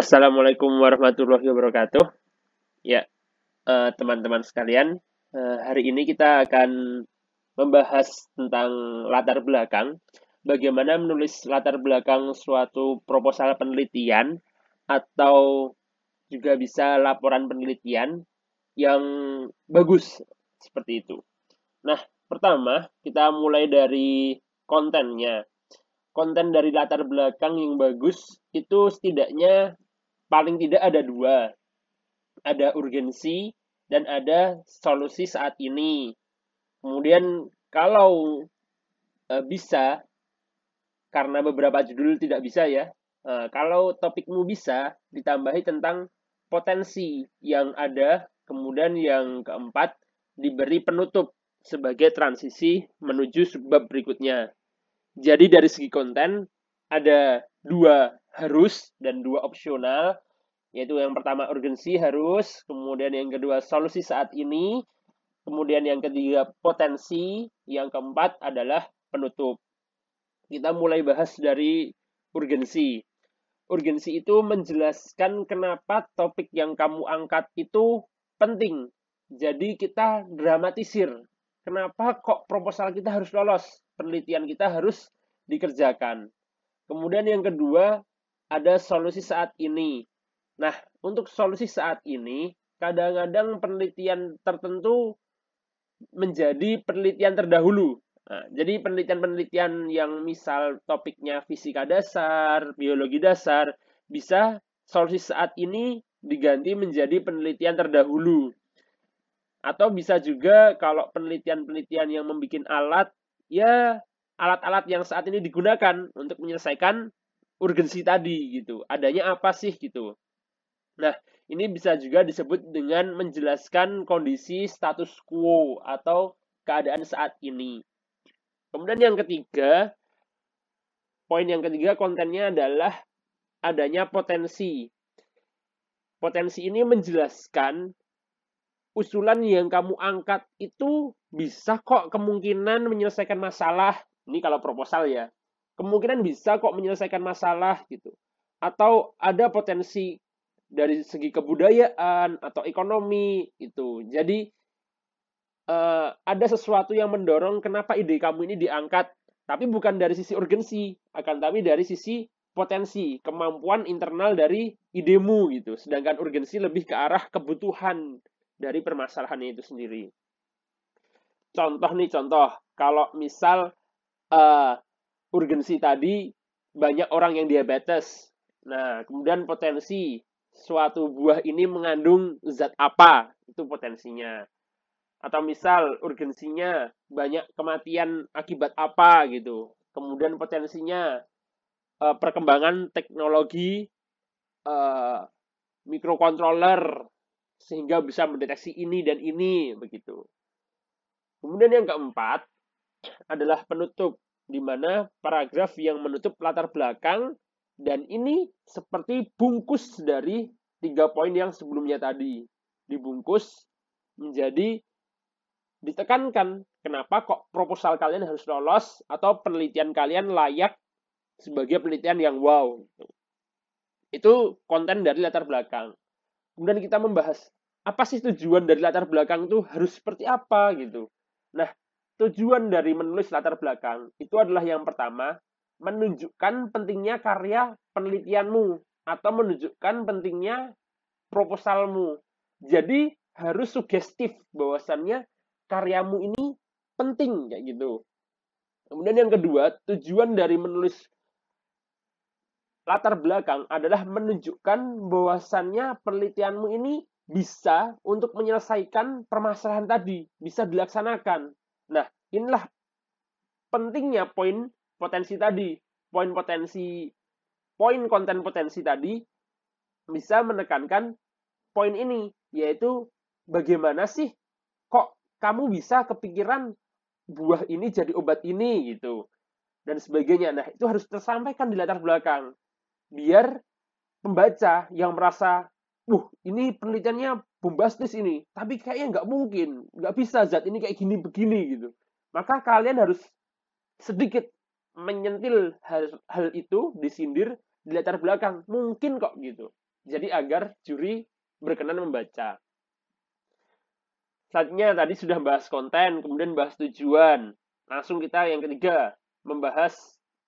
Assalamualaikum warahmatullahi wabarakatuh. Ya, eh, teman-teman sekalian, eh, hari ini kita akan membahas tentang latar belakang, bagaimana menulis latar belakang suatu proposal penelitian atau juga bisa laporan penelitian yang bagus seperti itu. Nah, pertama kita mulai dari kontennya konten dari latar belakang yang bagus itu setidaknya paling tidak ada dua. Ada urgensi dan ada solusi saat ini. Kemudian kalau e, bisa, karena beberapa judul tidak bisa ya, e, kalau topikmu bisa ditambahi tentang potensi yang ada, kemudian yang keempat diberi penutup sebagai transisi menuju sebab berikutnya. Jadi dari segi konten ada dua harus dan dua opsional, yaitu yang pertama urgensi harus, kemudian yang kedua solusi saat ini, kemudian yang ketiga potensi, yang keempat adalah penutup. Kita mulai bahas dari urgensi. Urgensi itu menjelaskan kenapa topik yang kamu angkat itu penting. Jadi kita dramatisir. Kenapa kok proposal kita harus lolos? penelitian kita harus dikerjakan. Kemudian yang kedua, ada solusi saat ini. Nah, untuk solusi saat ini, kadang-kadang penelitian tertentu menjadi penelitian terdahulu. Nah, jadi penelitian-penelitian yang misal topiknya fisika dasar, biologi dasar, bisa solusi saat ini diganti menjadi penelitian terdahulu. Atau bisa juga kalau penelitian-penelitian yang membuat alat ya alat-alat yang saat ini digunakan untuk menyelesaikan urgensi tadi gitu. Adanya apa sih gitu. Nah, ini bisa juga disebut dengan menjelaskan kondisi status quo atau keadaan saat ini. Kemudian yang ketiga, poin yang ketiga kontennya adalah adanya potensi. Potensi ini menjelaskan usulan yang kamu angkat itu bisa kok kemungkinan menyelesaikan masalah. Ini kalau proposal ya. Kemungkinan bisa kok menyelesaikan masalah gitu. Atau ada potensi dari segi kebudayaan atau ekonomi itu. Jadi uh, ada sesuatu yang mendorong kenapa ide kamu ini diangkat. Tapi bukan dari sisi urgensi, akan tapi dari sisi potensi, kemampuan internal dari idemu gitu. Sedangkan urgensi lebih ke arah kebutuhan dari permasalahan itu sendiri. Contoh nih contoh, kalau misal uh, urgensi tadi banyak orang yang diabetes. Nah, kemudian potensi suatu buah ini mengandung zat apa? Itu potensinya. Atau misal urgensinya banyak kematian akibat apa gitu. Kemudian potensinya uh, perkembangan teknologi uh, mikrokontroler sehingga bisa mendeteksi ini dan ini begitu. Kemudian yang keempat adalah penutup di mana paragraf yang menutup latar belakang dan ini seperti bungkus dari tiga poin yang sebelumnya tadi dibungkus menjadi ditekankan kenapa kok proposal kalian harus lolos atau penelitian kalian layak sebagai penelitian yang wow. Itu konten dari latar belakang. Kemudian kita membahas apa sih tujuan dari latar belakang itu harus seperti apa gitu. Nah, tujuan dari menulis latar belakang itu adalah yang pertama menunjukkan pentingnya karya penelitianmu atau menunjukkan pentingnya proposalmu. Jadi harus sugestif bahwasannya karyamu ini penting kayak gitu. Kemudian yang kedua, tujuan dari menulis latar belakang adalah menunjukkan bahwasannya penelitianmu ini bisa untuk menyelesaikan permasalahan tadi, bisa dilaksanakan. Nah, inilah pentingnya poin potensi tadi. Poin potensi, poin konten potensi tadi bisa menekankan poin ini, yaitu bagaimana sih kok kamu bisa kepikiran buah ini jadi obat ini gitu dan sebagainya. Nah, itu harus tersampaikan di latar belakang biar pembaca yang merasa, "Uh, ini penelitiannya bombastis ini, tapi kayaknya nggak mungkin, nggak bisa zat ini kayak gini begini gitu." Maka kalian harus sedikit menyentil hal, hal itu, disindir di latar belakang. Mungkin kok gitu. Jadi agar juri berkenan membaca. Selanjutnya tadi sudah bahas konten, kemudian bahas tujuan. Langsung kita yang ketiga, membahas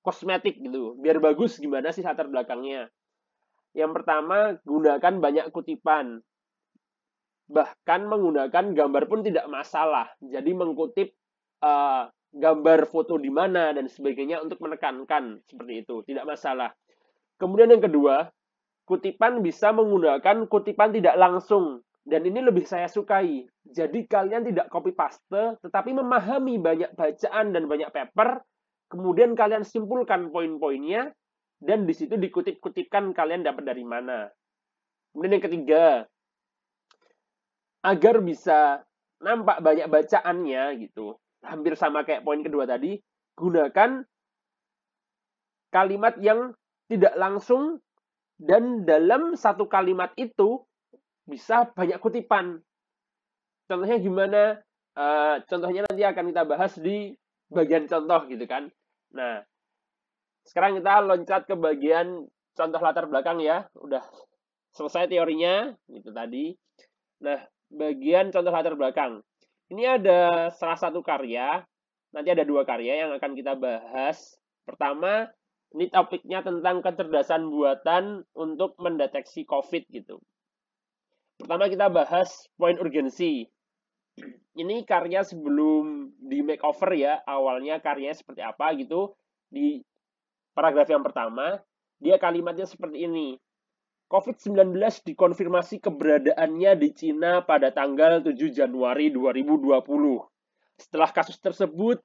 kosmetik gitu. Biar bagus gimana sih latar belakangnya. Yang pertama, gunakan banyak kutipan. Bahkan menggunakan gambar pun tidak masalah. Jadi mengkutip uh, gambar foto di mana dan sebagainya untuk menekankan seperti itu. Tidak masalah. Kemudian yang kedua, kutipan bisa menggunakan kutipan tidak langsung dan ini lebih saya sukai. Jadi kalian tidak copy paste, tetapi memahami banyak bacaan dan banyak paper, kemudian kalian simpulkan poin-poinnya, dan di situ dikutip-kutipkan kalian dapat dari mana. Kemudian yang ketiga, agar bisa nampak banyak bacaannya gitu, hampir sama kayak poin kedua tadi, gunakan kalimat yang tidak langsung dan dalam satu kalimat itu bisa banyak kutipan. Contohnya gimana? Uh, contohnya nanti akan kita bahas di bagian contoh gitu kan. Nah, sekarang kita loncat ke bagian contoh latar belakang ya. Udah selesai teorinya, itu tadi. Nah, bagian contoh latar belakang. Ini ada salah satu karya, nanti ada dua karya yang akan kita bahas. Pertama, ini topiknya tentang kecerdasan buatan untuk mendeteksi COVID gitu. Pertama kita bahas poin urgensi. Ini karya sebelum di makeover ya, awalnya karyanya seperti apa gitu. Di paragraf yang pertama, dia kalimatnya seperti ini. COVID-19 dikonfirmasi keberadaannya di Cina pada tanggal 7 Januari 2020. Setelah kasus tersebut,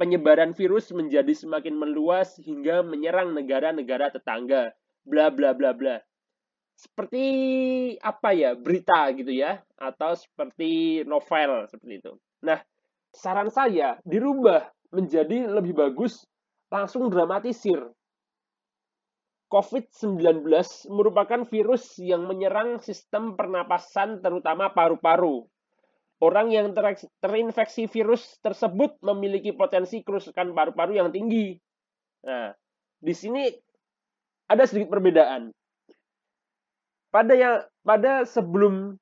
penyebaran virus menjadi semakin meluas hingga menyerang negara-negara tetangga. Bla bla bla bla seperti apa ya berita gitu ya atau seperti novel seperti itu. Nah, saran saya dirubah menjadi lebih bagus langsung dramatisir. COVID-19 merupakan virus yang menyerang sistem pernapasan terutama paru-paru. Orang yang ter terinfeksi virus tersebut memiliki potensi kerusakan paru-paru yang tinggi. Nah, di sini ada sedikit perbedaan pada yang pada sebelum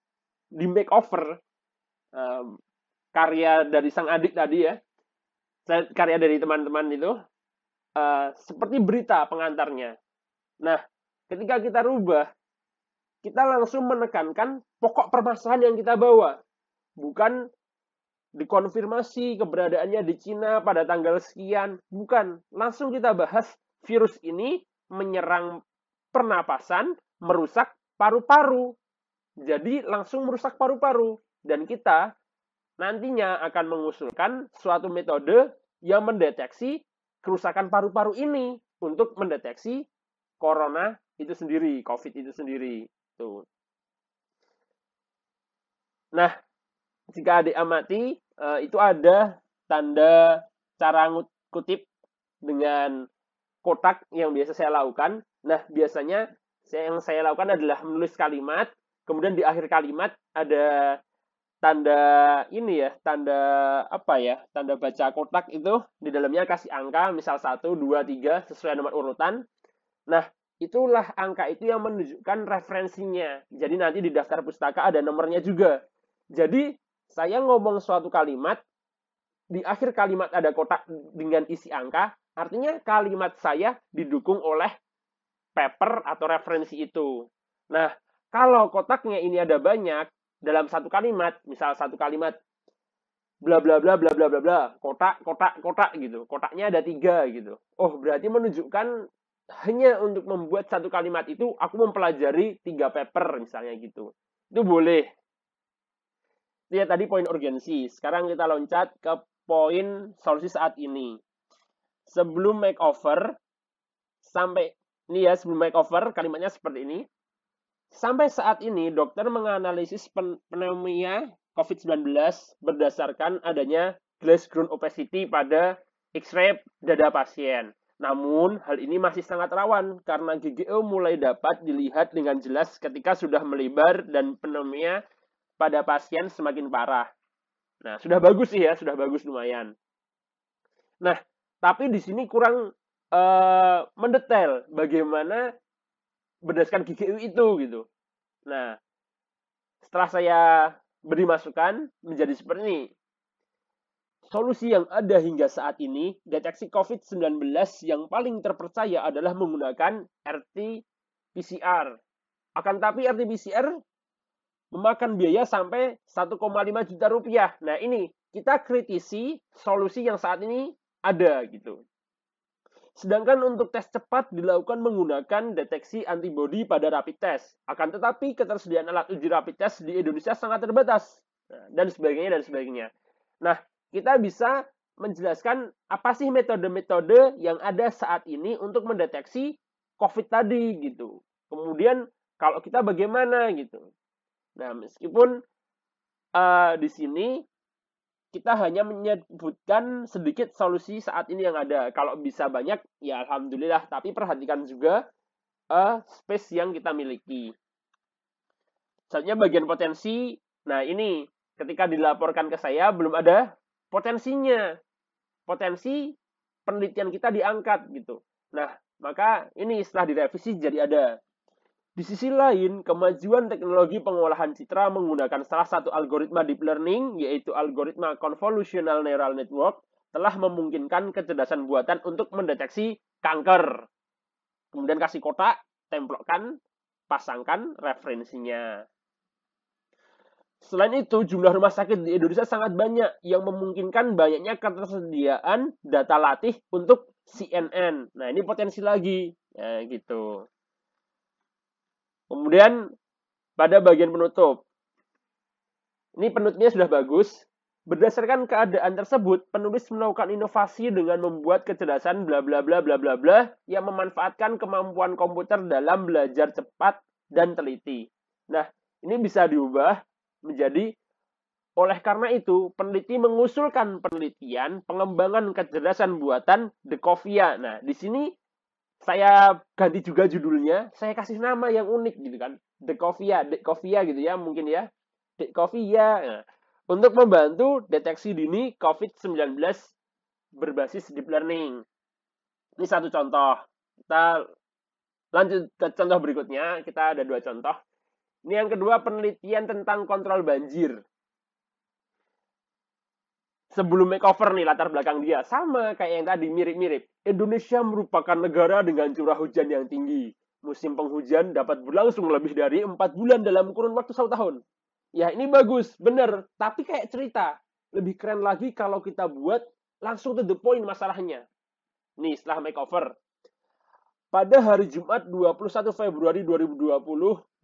di makeover um, karya dari sang adik tadi ya karya dari teman-teman itu uh, seperti berita pengantarnya nah ketika kita rubah kita langsung menekankan pokok permasalahan yang kita bawa bukan dikonfirmasi keberadaannya di Cina pada tanggal sekian bukan langsung kita bahas virus ini menyerang pernapasan merusak paru-paru. Jadi langsung merusak paru-paru. Dan kita nantinya akan mengusulkan suatu metode yang mendeteksi kerusakan paru-paru ini untuk mendeteksi corona itu sendiri, COVID itu sendiri. Tuh. Nah, jika adik amati, eh, itu ada tanda cara kutip dengan kotak yang biasa saya lakukan. Nah, biasanya yang saya lakukan adalah menulis kalimat, kemudian di akhir kalimat ada tanda ini ya, tanda apa ya, tanda baca kotak itu di dalamnya kasih angka, misal 1, 2, 3 sesuai nomor urutan. Nah, itulah angka itu yang menunjukkan referensinya. Jadi nanti di daftar pustaka ada nomornya juga. Jadi saya ngomong suatu kalimat, di akhir kalimat ada kotak dengan isi angka, artinya kalimat saya didukung oleh paper atau referensi itu. Nah, kalau kotaknya ini ada banyak dalam satu kalimat, misal satu kalimat bla bla bla bla bla bla bla kotak kotak kotak gitu kotaknya ada tiga gitu oh berarti menunjukkan hanya untuk membuat satu kalimat itu aku mempelajari tiga paper misalnya gitu itu boleh ya tadi poin urgensi sekarang kita loncat ke poin solusi saat ini sebelum makeover sampai ini ya sebelum makeover kalimatnya seperti ini. Sampai saat ini dokter menganalisis pneumonia COVID-19 berdasarkan adanya glass ground opacity pada X-ray dada pasien. Namun, hal ini masih sangat rawan karena GGO mulai dapat dilihat dengan jelas ketika sudah melebar dan pneumonia pada pasien semakin parah. Nah, sudah bagus sih ya, sudah bagus lumayan. Nah, tapi di sini kurang uh, mendetail bagaimana berdasarkan GGU itu gitu. Nah, setelah saya beri masukan menjadi seperti ini. Solusi yang ada hingga saat ini, deteksi COVID-19 yang paling terpercaya adalah menggunakan RT-PCR. Akan tapi RT-PCR memakan biaya sampai 1,5 juta rupiah. Nah ini, kita kritisi solusi yang saat ini ada gitu. Sedangkan untuk tes cepat dilakukan menggunakan deteksi antibodi pada rapid test. Akan tetapi ketersediaan alat uji rapid test di Indonesia sangat terbatas. Nah, dan sebagainya dan sebagainya. Nah, kita bisa menjelaskan apa sih metode-metode yang ada saat ini untuk mendeteksi COVID tadi gitu. Kemudian kalau kita bagaimana gitu. Nah, meskipun uh, di sini kita hanya menyebutkan sedikit solusi saat ini yang ada. Kalau bisa banyak, ya alhamdulillah. Tapi perhatikan juga uh, space yang kita miliki. Misalnya bagian potensi, nah ini ketika dilaporkan ke saya belum ada potensinya. Potensi penelitian kita diangkat gitu. Nah, maka ini setelah direvisi jadi ada. Di sisi lain, kemajuan teknologi pengolahan citra menggunakan salah satu algoritma deep learning, yaitu algoritma convolutional neural network, telah memungkinkan kecerdasan buatan untuk mendeteksi kanker. Kemudian kasih kotak, templokkan, pasangkan referensinya. Selain itu, jumlah rumah sakit di Indonesia sangat banyak yang memungkinkan banyaknya ketersediaan data latih untuk CNN. Nah, ini potensi lagi. Ya, gitu. Kemudian pada bagian penutup. Ini penutupnya sudah bagus. Berdasarkan keadaan tersebut, penulis melakukan inovasi dengan membuat kecerdasan bla bla bla bla bla bla yang memanfaatkan kemampuan komputer dalam belajar cepat dan teliti. Nah, ini bisa diubah menjadi oleh karena itu, peneliti mengusulkan penelitian pengembangan kecerdasan buatan Dekovia. Nah, di sini saya ganti juga judulnya, saya kasih nama yang unik gitu kan. The ya, The ya gitu ya mungkin ya. The ya. Nah, untuk membantu deteksi dini COVID-19 berbasis deep learning. Ini satu contoh. Kita lanjut ke contoh berikutnya. Kita ada dua contoh. Ini yang kedua penelitian tentang kontrol banjir sebelum makeover nih latar belakang dia sama kayak yang tadi mirip-mirip. Indonesia merupakan negara dengan curah hujan yang tinggi. Musim penghujan dapat berlangsung lebih dari empat bulan dalam kurun waktu satu tahun. Ya ini bagus, bener. Tapi kayak cerita. Lebih keren lagi kalau kita buat langsung to the point masalahnya. Nih setelah makeover. Pada hari Jumat 21 Februari 2020,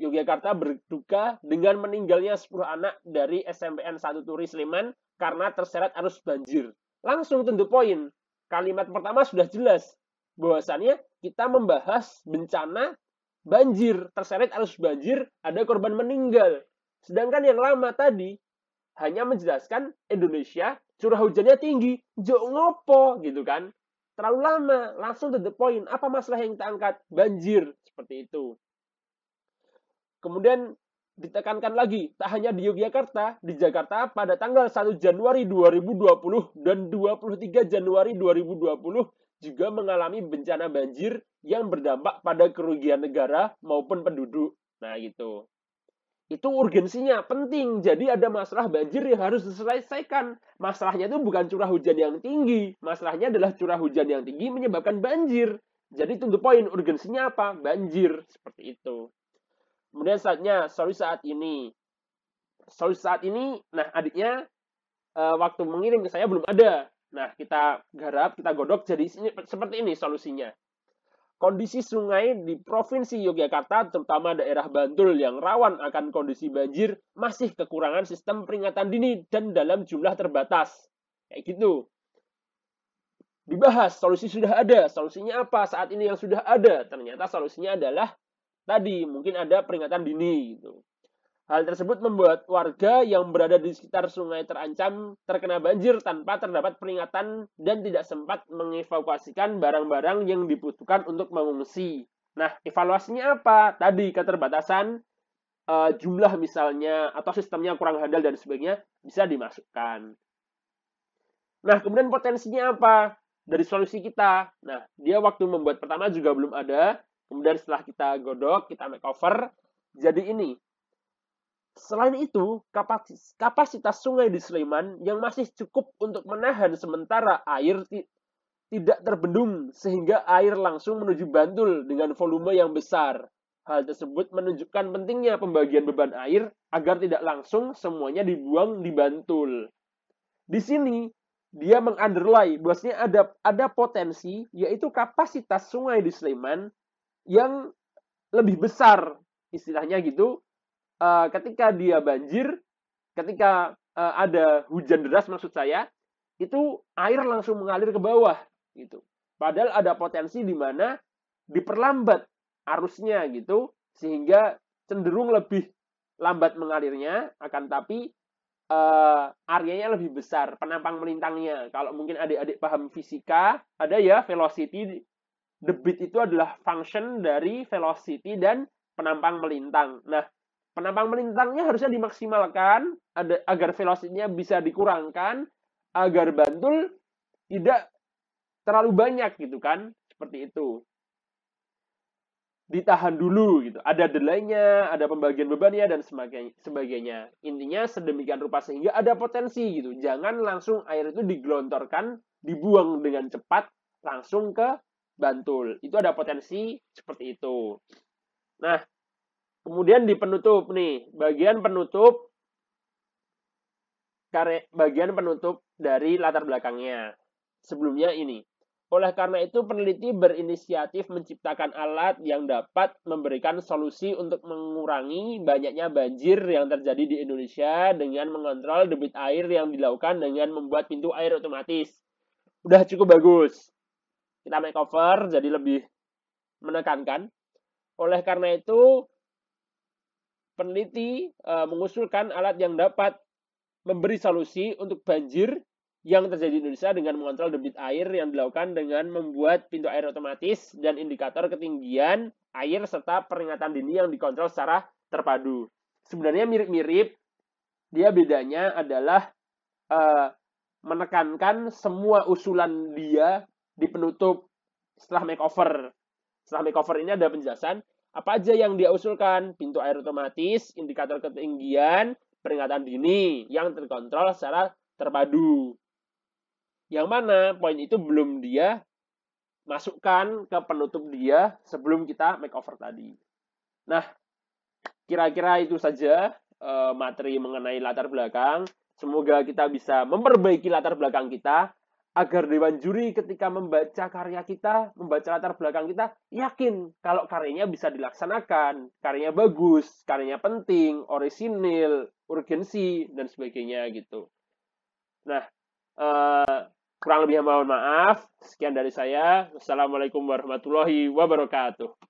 Yogyakarta berduka dengan meninggalnya 10 anak dari SMPN 1 Turi Sleman karena terseret arus banjir. Langsung tentu poin. Kalimat pertama sudah jelas. Bahwasannya kita membahas bencana banjir, terseret arus banjir, ada korban meninggal. Sedangkan yang lama tadi hanya menjelaskan Indonesia curah hujannya tinggi, jok ngopo gitu kan. Terlalu lama, langsung to the point. Apa masalah yang kita angkat? Banjir, seperti itu. Kemudian ditekankan lagi, tak hanya di Yogyakarta, di Jakarta pada tanggal 1 Januari 2020 dan 23 Januari 2020 juga mengalami bencana banjir yang berdampak pada kerugian negara maupun penduduk. Nah, gitu. Itu urgensinya penting. Jadi ada masalah banjir yang harus diselesaikan. Masalahnya itu bukan curah hujan yang tinggi. Masalahnya adalah curah hujan yang tinggi menyebabkan banjir. Jadi tunggu poin urgensinya apa? Banjir. Seperti itu. Kemudian saatnya solusi saat ini. Solusi saat ini, nah adiknya uh, waktu mengirim ke saya belum ada. Nah, kita garap, kita godok jadi seperti ini solusinya. Kondisi sungai di Provinsi Yogyakarta, terutama daerah Bantul yang rawan akan kondisi banjir, masih kekurangan sistem peringatan dini dan dalam jumlah terbatas. Kayak gitu. Dibahas, solusi sudah ada. Solusinya apa saat ini yang sudah ada? Ternyata solusinya adalah tadi mungkin ada peringatan dini gitu. Hal tersebut membuat warga yang berada di sekitar sungai terancam terkena banjir tanpa terdapat peringatan dan tidak sempat mengevakuasikan barang-barang yang dibutuhkan untuk mengungsi. Nah, evaluasinya apa? Tadi keterbatasan uh, jumlah misalnya atau sistemnya kurang handal dan sebagainya bisa dimasukkan. Nah, kemudian potensinya apa? Dari solusi kita. Nah, dia waktu membuat pertama juga belum ada, Kemudian setelah kita godok, kita makeover, jadi ini. Selain itu, kapasitas, sungai di Sleman yang masih cukup untuk menahan sementara air tidak terbendung sehingga air langsung menuju Bantul dengan volume yang besar. Hal tersebut menunjukkan pentingnya pembagian beban air agar tidak langsung semuanya dibuang di Bantul. Di sini dia mengunderline bahwasanya ada ada potensi yaitu kapasitas sungai di Sleman yang lebih besar istilahnya gitu uh, ketika dia banjir ketika uh, ada hujan deras maksud saya itu air langsung mengalir ke bawah gitu padahal ada potensi di mana diperlambat arusnya gitu sehingga cenderung lebih lambat mengalirnya akan tapi uh, areanya lebih besar penampang melintangnya kalau mungkin adik-adik paham fisika ada ya velocity debit itu adalah function dari velocity dan penampang melintang. Nah, penampang melintangnya harusnya dimaksimalkan ada, agar velocity-nya bisa dikurangkan agar bantul tidak terlalu banyak gitu kan, seperti itu. Ditahan dulu gitu. Ada delay-nya, ada pembagian bebannya dan sebagainya. Intinya sedemikian rupa sehingga ada potensi gitu. Jangan langsung air itu digelontorkan, dibuang dengan cepat langsung ke Bantul. Itu ada potensi seperti itu. Nah, kemudian di penutup nih, bagian penutup bagian penutup dari latar belakangnya. Sebelumnya ini. Oleh karena itu, peneliti berinisiatif menciptakan alat yang dapat memberikan solusi untuk mengurangi banyaknya banjir yang terjadi di Indonesia dengan mengontrol debit air yang dilakukan dengan membuat pintu air otomatis. Udah cukup bagus kita makeover jadi lebih menekankan. Oleh karena itu, peneliti e, mengusulkan alat yang dapat memberi solusi untuk banjir yang terjadi di Indonesia dengan mengontrol debit air yang dilakukan dengan membuat pintu air otomatis dan indikator ketinggian air serta peringatan dini yang dikontrol secara terpadu. Sebenarnya mirip-mirip, dia bedanya adalah e, menekankan semua usulan dia di penutup setelah makeover. Setelah makeover ini ada penjelasan apa aja yang dia usulkan, pintu air otomatis, indikator ketinggian, peringatan dini yang terkontrol secara terpadu. Yang mana poin itu belum dia masukkan ke penutup dia sebelum kita makeover tadi. Nah, kira-kira itu saja uh, materi mengenai latar belakang. Semoga kita bisa memperbaiki latar belakang kita agar Dewan Juri ketika membaca karya kita, membaca latar belakang kita, yakin kalau karyanya bisa dilaksanakan, karyanya bagus, karyanya penting, orisinil, urgensi, dan sebagainya gitu. Nah, eh, kurang lebih mohon maaf. Sekian dari saya. Wassalamualaikum warahmatullahi wabarakatuh.